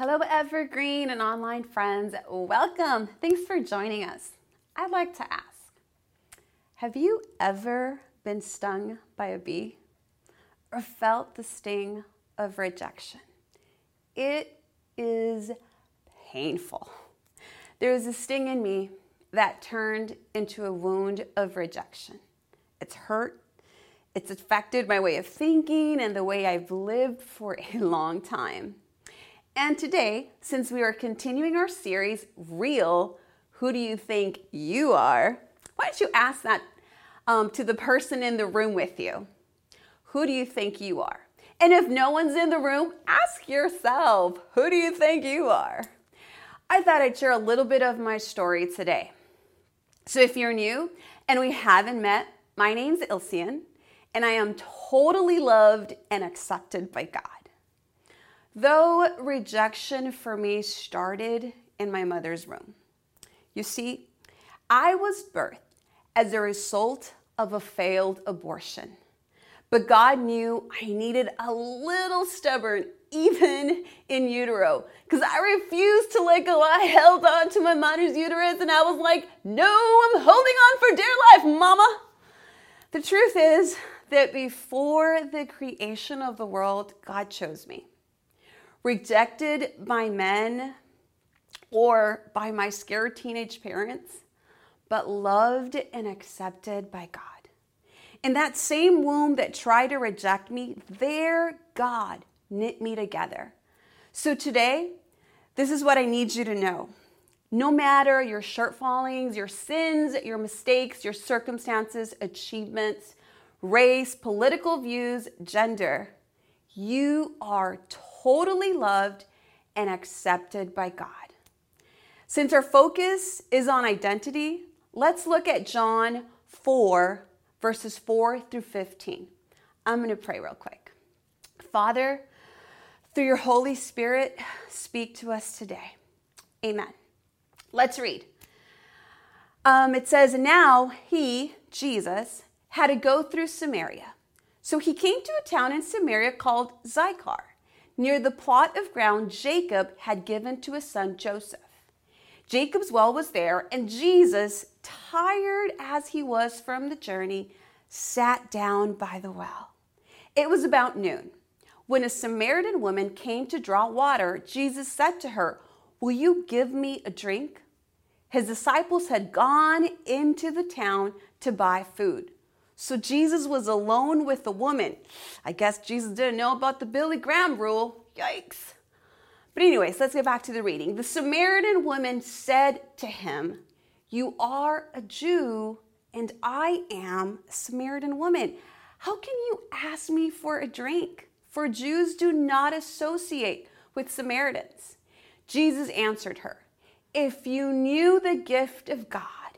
Hello, Evergreen and online friends. Welcome. Thanks for joining us. I'd like to ask Have you ever been stung by a bee or felt the sting of rejection? It is painful. There was a sting in me that turned into a wound of rejection. It's hurt, it's affected my way of thinking and the way I've lived for a long time. And today, since we are continuing our series, Real, Who Do You Think You Are? Why don't you ask that um, to the person in the room with you? Who do you think you are? And if no one's in the room, ask yourself, Who do you think you are? I thought I'd share a little bit of my story today. So if you're new and we haven't met, my name's Ilsean, and I am totally loved and accepted by God. Though rejection for me started in my mother's room. You see, I was birthed as a result of a failed abortion. But God knew I needed a little stubborn, even in utero, because I refused to let go. I held on to my mother's uterus and I was like, no, I'm holding on for dear life, mama. The truth is that before the creation of the world, God chose me. Rejected by men or by my scared teenage parents, but loved and accepted by God. In that same womb that tried to reject me, there God knit me together. So today, this is what I need you to know. No matter your shortfallings, your sins, your mistakes, your circumstances, achievements, race, political views, gender, you are totally loved and accepted by God. Since our focus is on identity, let's look at John 4, verses 4 through 15. I'm going to pray real quick. Father, through your Holy Spirit, speak to us today. Amen. Let's read. Um, it says, Now he, Jesus, had to go through Samaria. So he came to a town in Samaria called Sychar, near the plot of ground Jacob had given to his son Joseph. Jacob's well was there, and Jesus, tired as he was from the journey, sat down by the well. It was about noon. When a Samaritan woman came to draw water, Jesus said to her, Will you give me a drink? His disciples had gone into the town to buy food. So Jesus was alone with the woman. I guess Jesus didn't know about the Billy Graham rule. Yikes. But, anyways, let's get back to the reading. The Samaritan woman said to him, You are a Jew, and I am a Samaritan woman. How can you ask me for a drink? For Jews do not associate with Samaritans. Jesus answered her, If you knew the gift of God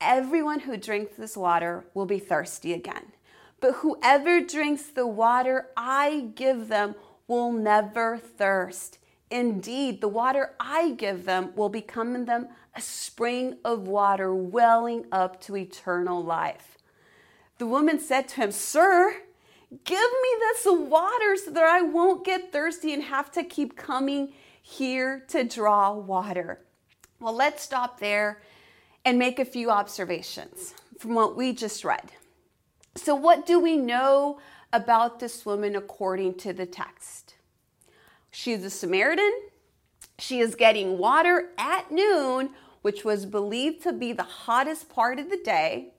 Everyone who drinks this water will be thirsty again. But whoever drinks the water I give them will never thirst. Indeed, the water I give them will become in them a spring of water welling up to eternal life. The woman said to him, Sir, give me this water so that I won't get thirsty and have to keep coming here to draw water. Well, let's stop there and make a few observations from what we just read. So, what do we know about this woman according to the text? She's a Samaritan. She is getting water at noon, which was believed to be the hottest part of the day.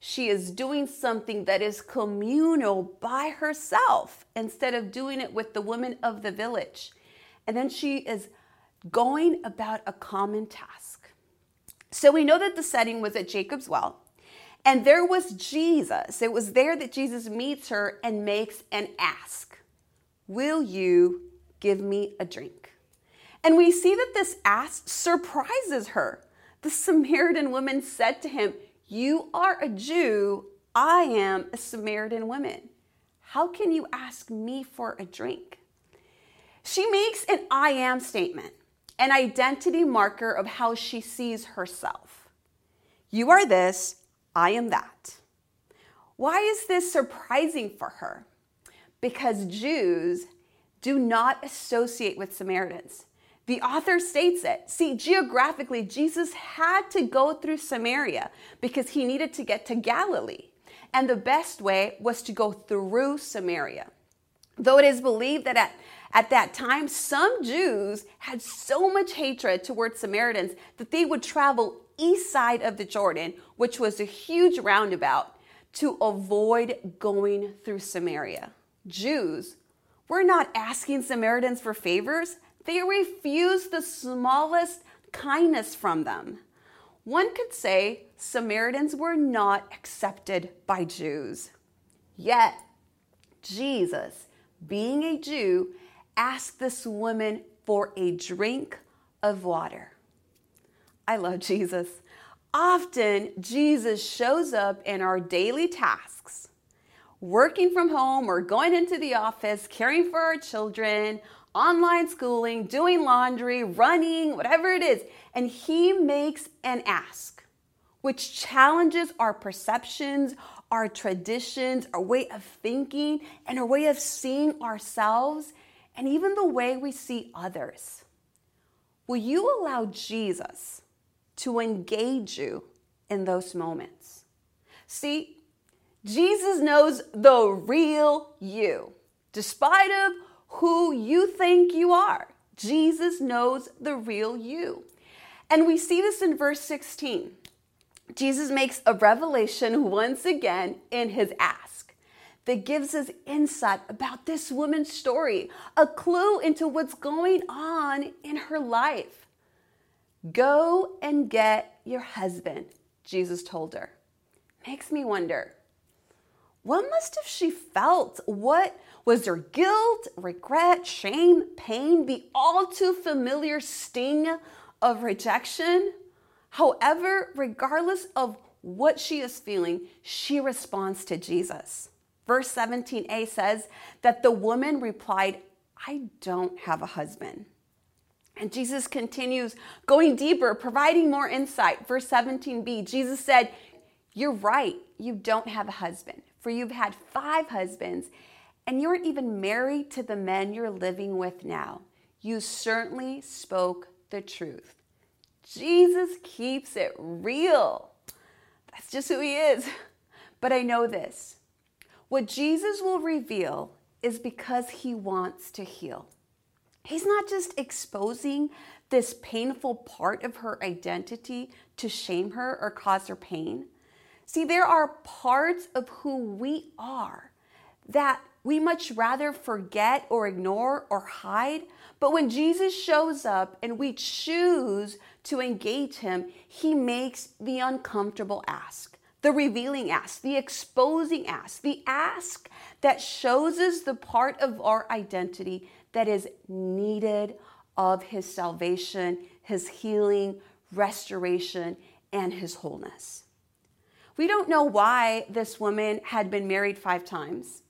She is doing something that is communal by herself instead of doing it with the women of the village. And then she is going about a common task. So we know that the setting was at Jacob's well. And there was Jesus. It was there that Jesus meets her and makes an ask Will you give me a drink? And we see that this ask surprises her. The Samaritan woman said to him, You are a Jew, I am a Samaritan woman. How can you ask me for a drink? She makes an I am statement, an identity marker of how she sees herself. You are this, I am that. Why is this surprising for her? Because Jews do not associate with Samaritans. The author states it. See, geographically, Jesus had to go through Samaria because he needed to get to Galilee. And the best way was to go through Samaria. Though it is believed that at, at that time, some Jews had so much hatred towards Samaritans that they would travel east side of the Jordan, which was a huge roundabout, to avoid going through Samaria. Jews were not asking Samaritans for favors, they refused the smallest kindness from them. One could say Samaritans were not accepted by Jews. Yet, Jesus, being a Jew, asked this woman for a drink of water. I love Jesus. Often, Jesus shows up in our daily tasks, working from home or going into the office, caring for our children, online schooling, doing laundry, running, whatever it is. And He makes an ask, which challenges our perceptions, our traditions, our way of thinking, and our way of seeing ourselves, and even the way we see others. Will you allow Jesus to engage you in those moments? See, Jesus knows the real you, despite of who you think you are. Jesus knows the real you. And we see this in verse 16. Jesus makes a revelation once again in his ask that gives us insight about this woman's story, a clue into what's going on in her life. Go and get your husband, Jesus told her. Makes me wonder what must have she felt? What was there guilt, regret, shame, pain, the all too familiar sting of rejection? However, regardless of what she is feeling, she responds to Jesus. Verse 17a says that the woman replied, I don't have a husband. And Jesus continues going deeper, providing more insight. Verse 17b, Jesus said, You're right, you don't have a husband, for you've had five husbands, and you aren't even married to the men you're living with now. You certainly spoke the truth. Jesus keeps it real. That's just who he is. But I know this what Jesus will reveal is because he wants to heal. He's not just exposing this painful part of her identity to shame her or cause her pain. See, there are parts of who we are that we much rather forget or ignore or hide. But when Jesus shows up and we choose to engage him, he makes the uncomfortable ask, the revealing ask, the exposing ask, the ask that shows us the part of our identity that is needed of his salvation, his healing, restoration, and his wholeness. We don't know why this woman had been married five times.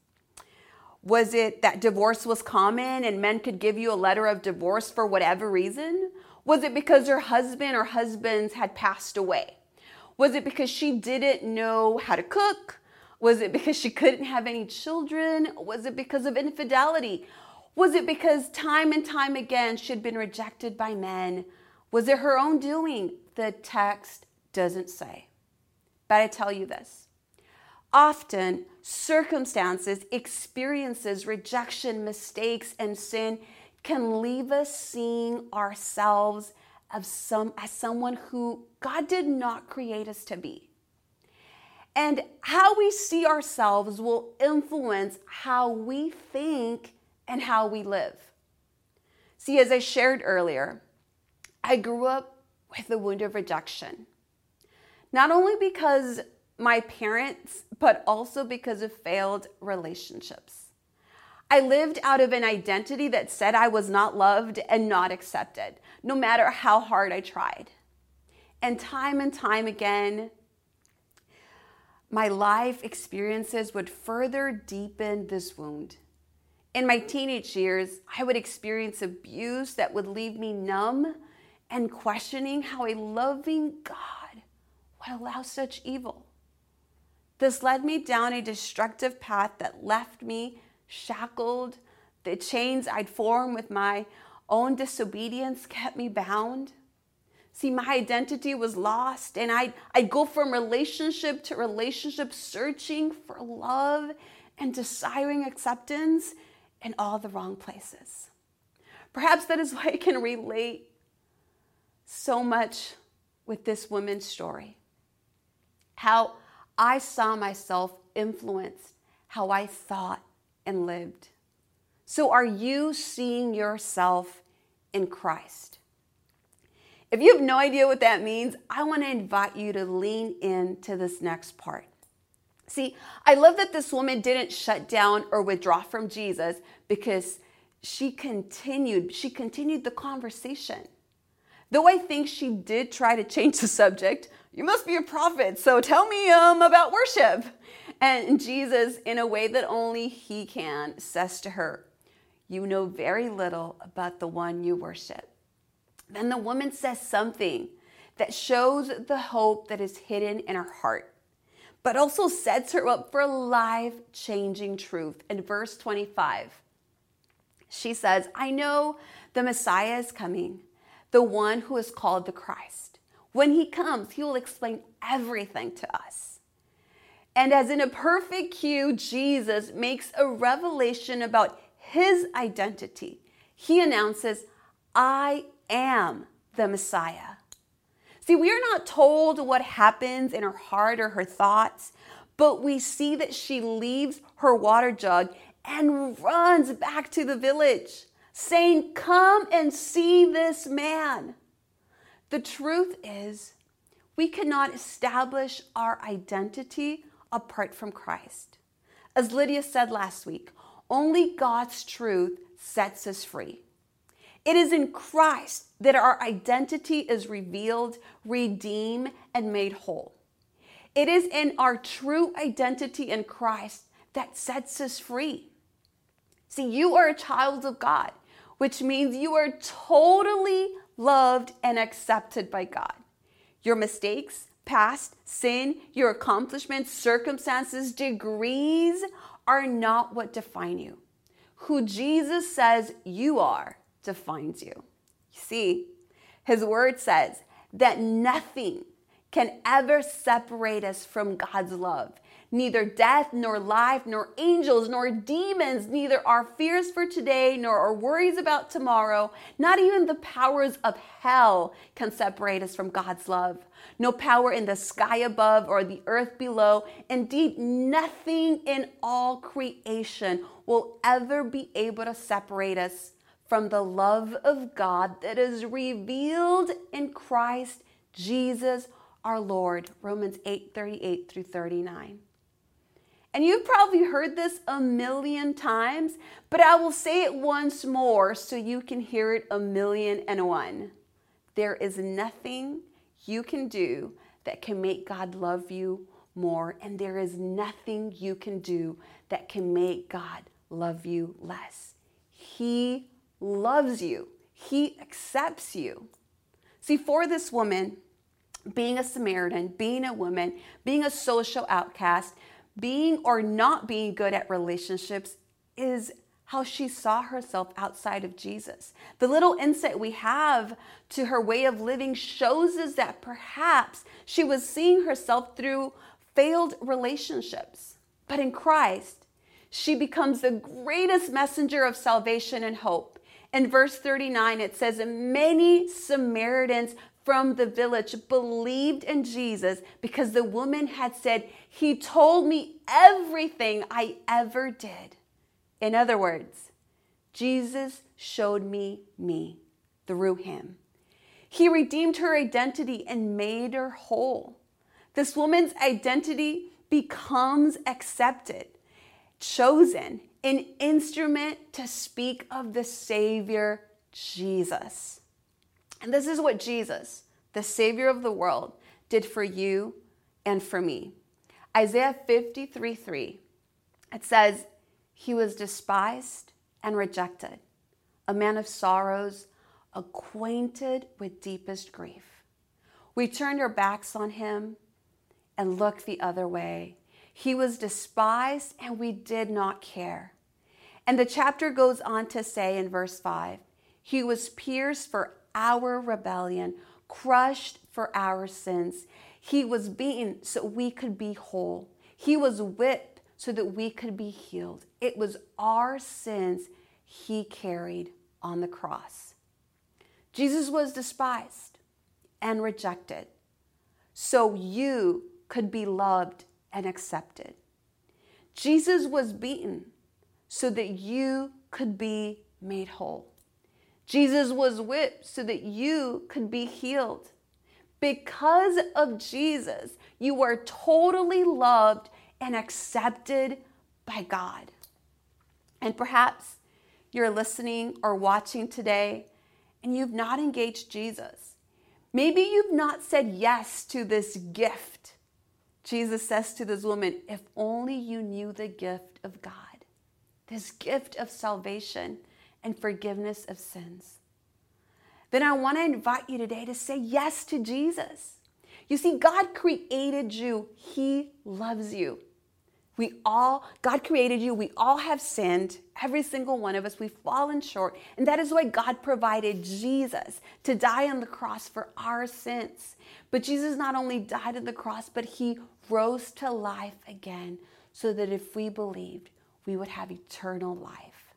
Was it that divorce was common and men could give you a letter of divorce for whatever reason? Was it because her husband or husbands had passed away? Was it because she didn't know how to cook? Was it because she couldn't have any children? Was it because of infidelity? Was it because time and time again she'd been rejected by men? Was it her own doing? The text doesn't say. But I tell you this Often, circumstances, experiences, rejection, mistakes, and sin can leave us seeing ourselves as, some, as someone who God did not create us to be. And how we see ourselves will influence how we think and how we live. See, as I shared earlier, I grew up with the wound of rejection. Not only because my parents, but also because of failed relationships. I lived out of an identity that said I was not loved and not accepted, no matter how hard I tried. And time and time again, my life experiences would further deepen this wound. In my teenage years, I would experience abuse that would leave me numb and questioning how a loving God would allow such evil. This led me down a destructive path that left me shackled. The chains I'd formed with my own disobedience kept me bound. See, my identity was lost, and I'd, I'd go from relationship to relationship, searching for love and desiring acceptance in all the wrong places. Perhaps that is why I can relate so much with this woman's story. How I saw myself influenced how I thought and lived. So, are you seeing yourself in Christ? If you have no idea what that means, I want to invite you to lean into this next part. See, I love that this woman didn't shut down or withdraw from Jesus because she continued, she continued the conversation. Though I think she did try to change the subject, you must be a prophet, so tell me um, about worship. And Jesus, in a way that only he can, says to her, You know very little about the one you worship. Then the woman says something that shows the hope that is hidden in her heart but also sets her up for life changing truth. In verse 25, she says, I know the Messiah is coming, the one who is called the Christ. When he comes, he will explain everything to us. And as in a perfect cue, Jesus makes a revelation about his identity. He announces, I am the Messiah. See, we are not told what happens in her heart or her thoughts, but we see that she leaves her water jug and runs back to the village, saying, Come and see this man. The truth is, we cannot establish our identity apart from Christ. As Lydia said last week, only God's truth sets us free. It is in Christ that our identity is revealed, redeemed, and made whole. It is in our true identity in Christ that sets us free. See, you are a child of God, which means you are totally loved and accepted by God. Your mistakes, past, sin, your accomplishments, circumstances, degrees are not what define you. Who Jesus says you are defines you. You see, his word says that nothing can ever separate us from God's love. Neither death, nor life, nor angels, nor demons, neither our fears for today, nor our worries about tomorrow, not even the powers of hell can separate us from God's love. No power in the sky above or the earth below. Indeed, nothing in all creation will ever be able to separate us from the love of God that is revealed in Christ Jesus our Lord. Romans 8 38 through 39. And you've probably heard this a million times, but I will say it once more so you can hear it a million and one. There is nothing you can do that can make God love you more, and there is nothing you can do that can make God love you less. He loves you, He accepts you. See, for this woman, being a Samaritan, being a woman, being a social outcast, being or not being good at relationships is how she saw herself outside of Jesus. The little insight we have to her way of living shows us that perhaps she was seeing herself through failed relationships. But in Christ, she becomes the greatest messenger of salvation and hope. In verse 39, it says, Many Samaritans from the village believed in Jesus because the woman had said, He told me everything I ever did. In other words, Jesus showed me me through him. He redeemed her identity and made her whole. This woman's identity becomes accepted, chosen, an instrument to speak of the Savior, Jesus. And this is what Jesus, the Savior of the world, did for you and for me. Isaiah 53 3, it says, He was despised and rejected, a man of sorrows, acquainted with deepest grief. We turned our backs on him and looked the other way. He was despised and we did not care. And the chapter goes on to say in verse 5 He was pierced for our rebellion, crushed for our sins. He was beaten so we could be whole. He was whipped so that we could be healed. It was our sins he carried on the cross. Jesus was despised and rejected so you could be loved and accepted. Jesus was beaten so that you could be made whole. Jesus was whipped so that you could be healed. Because of Jesus, you are totally loved and accepted by God. And perhaps you're listening or watching today and you've not engaged Jesus. Maybe you've not said yes to this gift. Jesus says to this woman, If only you knew the gift of God, this gift of salvation and forgiveness of sins then I want to invite you today to say yes to Jesus. You see, God created you, He loves you. We all, God created you. We all have sinned. Every single one of us, we've fallen short. And that is why God provided Jesus to die on the cross for our sins. But Jesus not only died on the cross, but he rose to life again so that if we believed, we would have eternal life.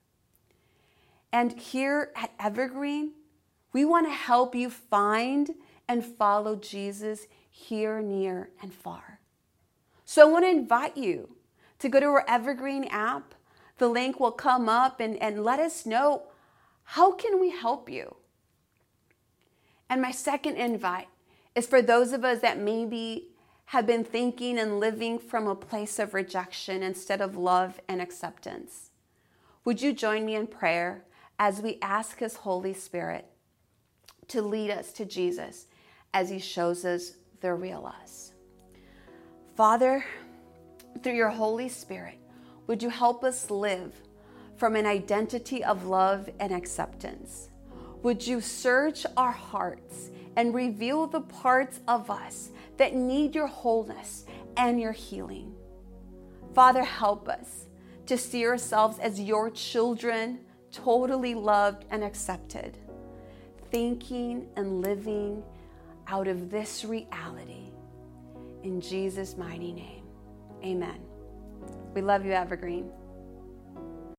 And here at Evergreen, we want to help you find and follow Jesus here, near, and far. So I want to invite you to go to our Evergreen app. The link will come up and, and let us know how can we help you? And my second invite is for those of us that maybe have been thinking and living from a place of rejection instead of love and acceptance. Would you join me in prayer as we ask His Holy Spirit to lead us to Jesus as He shows us the real us. Father, through your Holy Spirit, would you help us live from an identity of love and acceptance? Would you search our hearts and reveal the parts of us that need your wholeness and your healing? Father, help us to see ourselves as your children, totally loved and accepted thinking and living out of this reality. In Jesus' mighty name, amen. We love you, Evergreen.